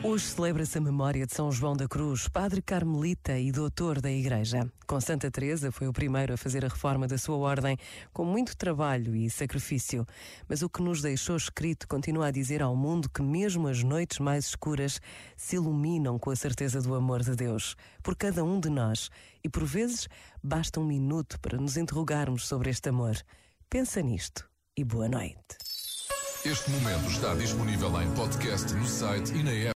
Hoje celebra-se a memória de São João da Cruz, padre carmelita e doutor da Igreja. Com Santa Teresa foi o primeiro a fazer a reforma da sua ordem, com muito trabalho e sacrifício. Mas o que nos deixou escrito continua a dizer ao mundo que mesmo as noites mais escuras se iluminam com a certeza do amor de Deus por cada um de nós. E por vezes basta um minuto para nos interrogarmos sobre este amor. Pensa nisto e boa noite. Este momento está disponível em podcast no site e na app.